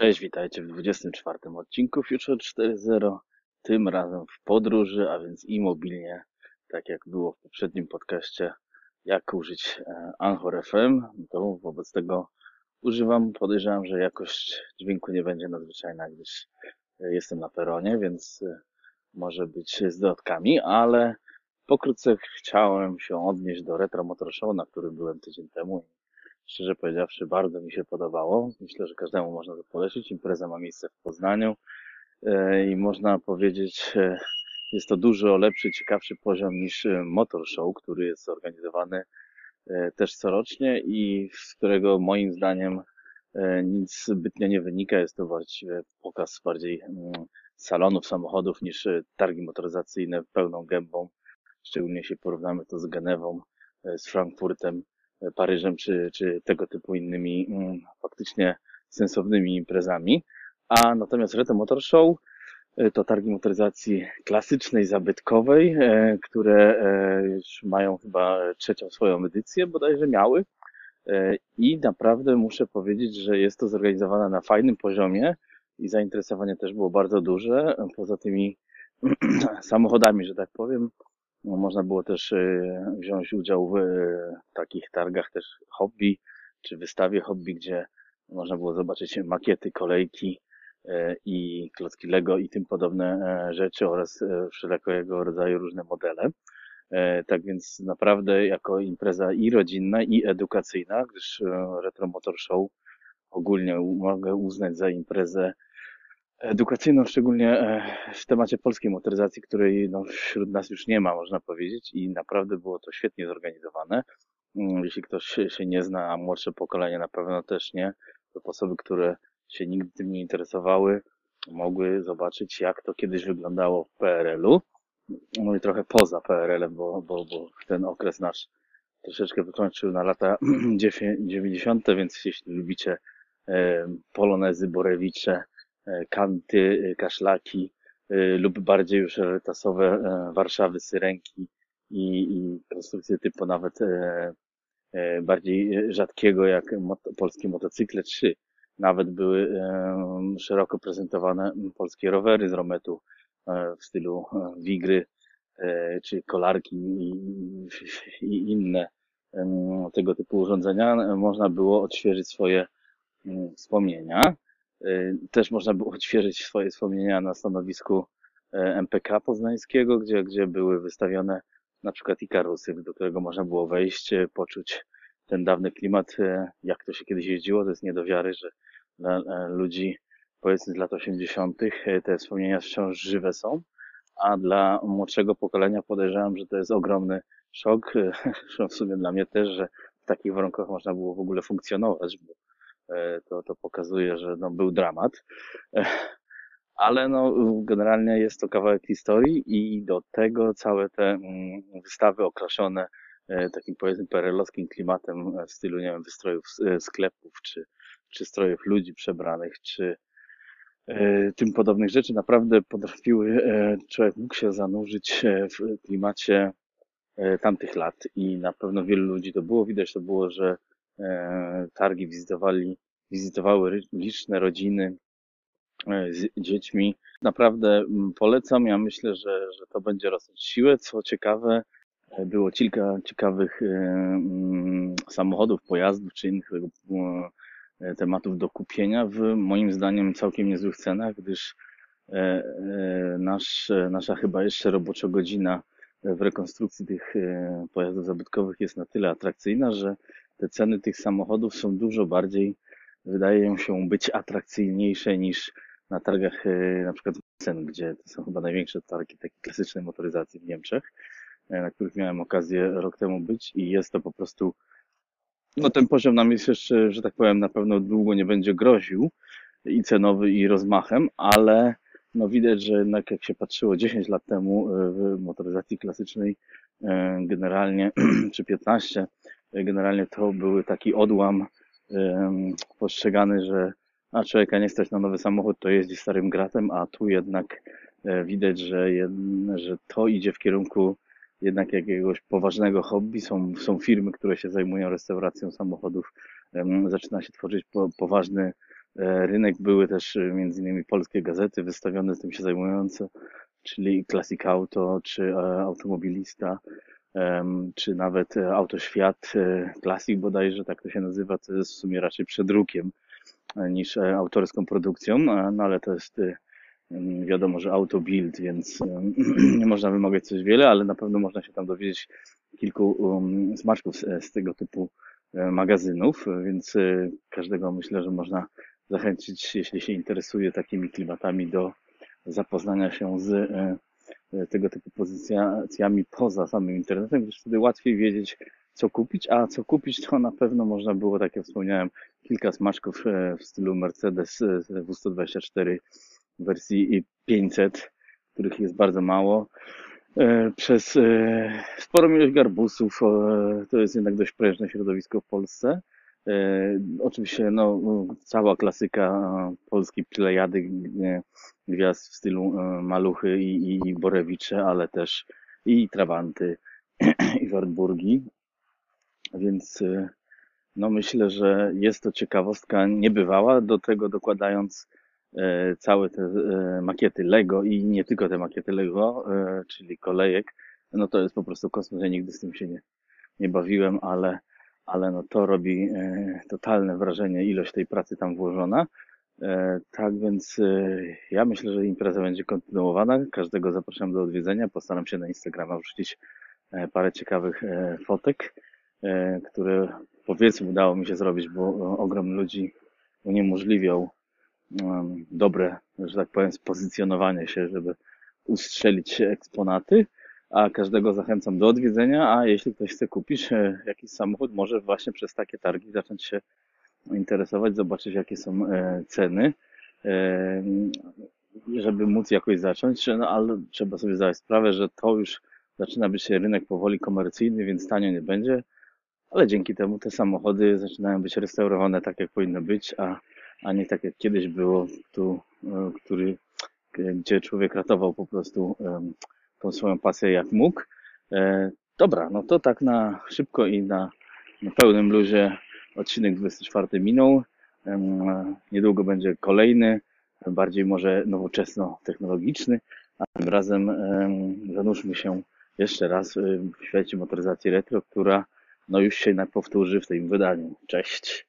Cześć, witajcie w 24 odcinku Future 4.0. Tym razem w podróży, a więc i mobilnie, tak jak było w poprzednim podcaście, jak użyć e, Anchor FM. To wobec tego używam. Podejrzewam, że jakość dźwięku nie będzie nadzwyczajna, gdyż e, jestem na peronie, więc e, może być z dodatkami, ale pokrótce chciałem się odnieść do Retro Motor Show, na którym byłem tydzień temu Szczerze powiedziawszy, bardzo mi się podobało. Myślę, że każdemu można to polecić. Impreza ma miejsce w Poznaniu e, i można powiedzieć, e, jest to dużo lepszy, ciekawszy poziom niż e, Motor Show, który jest organizowany też corocznie i z którego moim zdaniem nic zbytnio nie wynika. Jest to właściwie pokaz bardziej mm, salonów samochodów niż targi motoryzacyjne pełną gębą. Szczególnie jeśli porównamy to z Genewą, z Frankfurtem Paryżem czy, czy tego typu innymi mm, faktycznie sensownymi imprezami. A natomiast Retro Motor Show e, to targi motoryzacji klasycznej, zabytkowej, e, które e, już mają chyba trzecią swoją edycję, bodajże miały. I naprawdę muszę powiedzieć, że jest to zorganizowane na fajnym poziomie i zainteresowanie też było bardzo duże. Poza tymi samochodami, że tak powiem, można było też e, wziąć udział w e, takich targach też hobby, czy wystawie hobby, gdzie można było zobaczyć makiety, kolejki e, i klocki Lego i tym podobne rzeczy oraz wszelkiego rodzaju różne modele. Tak więc naprawdę jako impreza i rodzinna, i edukacyjna, gdyż Retro Motor Show ogólnie mogę uznać za imprezę edukacyjną, szczególnie e, w temacie polskiej motoryzacji, której no, wśród nas już nie ma, można powiedzieć, i naprawdę było to świetnie zorganizowane. Mm, jeśli ktoś się nie zna, a młodsze pokolenie na pewno też nie, to osoby, które się nigdy tym nie interesowały, mogły zobaczyć, jak to kiedyś wyglądało w PRL-u. No i trochę poza PRL-em, bo, bo, bo ten okres nasz troszeczkę wykończył na lata 90., więc jeśli lubicie e, polonezy, borewicze, kanty, e, kaszlaki e, lub bardziej już retasowe Warszawy, Syrenki i, i konstrukcje typu nawet bardziej rzadkiego jak polskie motocykle, czy nawet były szeroko prezentowane polskie rowery z Rometu w stylu Wigry czy kolarki i, i inne tego typu urządzenia. Można było odświeżyć swoje wspomnienia. Y, też można było odświeżyć swoje wspomnienia na stanowisku y, MPK poznańskiego, gdzie, gdzie były wystawione na przykład Ikarusy, do którego można było wejść, y, poczuć ten dawny klimat, jak to się kiedyś jeździło. To jest nie do wiary, że dla ludzi powiedzmy z lat 80. te wspomnienia wciąż żywe są, a dla młodszego pokolenia podejrzewam, że to jest ogromny szok. W sumie dla mnie też, że w takich warunkach można było w ogóle funkcjonować, bo E, to, to pokazuje, że no, był dramat. E, ale no, generalnie jest to kawałek historii i do tego całe te mm, wystawy okraszone e, takim powiedzmy perelowskim klimatem w stylu, nie wiem, wystrojów sklepów, czy, czy strojów ludzi przebranych, czy tym podobnych rzeczy naprawdę potrafiły, człowiek mógł się zanurzyć w klimacie tamtych lat i na pewno wielu ludzi to było. Widać to było, że E, targi wizytowali, wizytowały liczne rodziny e, z dziećmi. Naprawdę mm, polecam. Ja myślę, że, że to będzie rosnąć siłę. Co ciekawe, e, było kilka ciekawych mm, samochodów, pojazdów czy innych tematów do kupienia w moim zdaniem całkiem niezłych cenach, gdyż nasz, nasza chyba jeszcze robocza godzina w rekonstrukcji tych pojazdów zabytkowych jest na tyle atrakcyjna, że te ceny tych samochodów są dużo bardziej, wydają się być atrakcyjniejsze niż na targach e, na przykład cen, gdzie to są chyba największe targi takiej klasycznej motoryzacji w Niemczech, e, na których miałem okazję rok temu być i jest to po prostu, no ten poziom nam jest jeszcze, że tak powiem, na pewno długo nie będzie groził i cenowy i rozmachem, ale no widać, że jednak jak się patrzyło 10 lat temu e, w motoryzacji klasycznej, generalnie, czy 15, generalnie to był taki odłam postrzegany, że a człowieka nie stać na nowy samochód, to jeździ starym gratem, a tu jednak e, widać, że, że to idzie w kierunku jednak jakiegoś poważnego hobby. Są, są firmy, które się zajmują restauracją samochodów. Zaczyna się tworzyć po, poważny e, rynek były też e, między innymi polskie gazety wystawione z tym się zajmujące, czyli Classic Auto, czy Automobilista, czy nawet e, Autoświat e, Classic bodajże, tak to się nazywa, to jest w sumie raczej przedrukiem e, niż autorską produkcją, no ale to jest wiadomo, że auto build, więc nie można wymagać coś wiele, ale na pewno można się tam dowiedzieć kilku um, smaczków z, tego typu magazynów, więc każdego myślę, że można zachęcić, jeśli się interesuje takimi klimatami, do zapoznania się z tego typu pozycjami poza samym internetem, gdyż wtedy łatwiej wiedzieć, co kupić, a co kupić to na pewno można było, tak jak wspomniałem, kilka smaczków e, w stylu Mercedes e, W124 wersji 500, których jest bardzo mało, e, przez e, sporą ilość garbusów. e, To jest jednak dość prężne środowisko w Polsce. E, Oczywiście no, cała klasyka e, polskiej Plejady, e, gwiazd w stylu Maluchy i, i, Borewicze, ale też i Trabanty i Wartburgi. Więc no myślę, że jest to ciekawostka niebywała, do tego dokładając całe te makiety Lego i nie tylko te makiety Lego, czyli kolejek, no to jest po prostu kosmos. Ja nigdy z tym się nie, nie bawiłem, ale, ale no to robi e, totalne wrażenie, ilość tej pracy tam włożona. E, Tak więc e, ja myślę, że impreza będzie kontynuowana. Każdego zapraszam do odwiedzenia. Postaram się na Instagrama wrzucić parę ciekawych fotek, które powiedzmy udało mi się zrobić, bo ogrom ludzi uniemożliwiał em, dobre, że tak powiem, spozycjonowanie się, żeby ustrzelić eksponaty, a każdego zachęcam do odwiedzenia, a jeśli ktoś chce kupić e, jakiś samochód, może właśnie przez takie targi zacząć się interesować, zobaczyć jakie są e, ceny, e, żeby móc jakoś zacząć, no ale trzeba sobie zdać sprawę, że to już zaczyna być rynek powoli komercyjny, więc tanio nie będzie, ale dzięki temu te samochody zaczynają być restaurowane tak, jak powinno być, a, a nie tak, jak kiedyś było, tu, który, gdzie człowiek ratował po prostu tą swoją pasję jak mógł. E, Dobra, no to tak na szybko i na, na pełnym luzie odcinek 24 minął. Niedługo będzie kolejny, bardziej może nowoczesno-technologiczny, a tym razem em, zanurzmy się jeszcze raz w świecie motoryzacji retro, która no już się powtórzy w tym wydaniu. Cześć!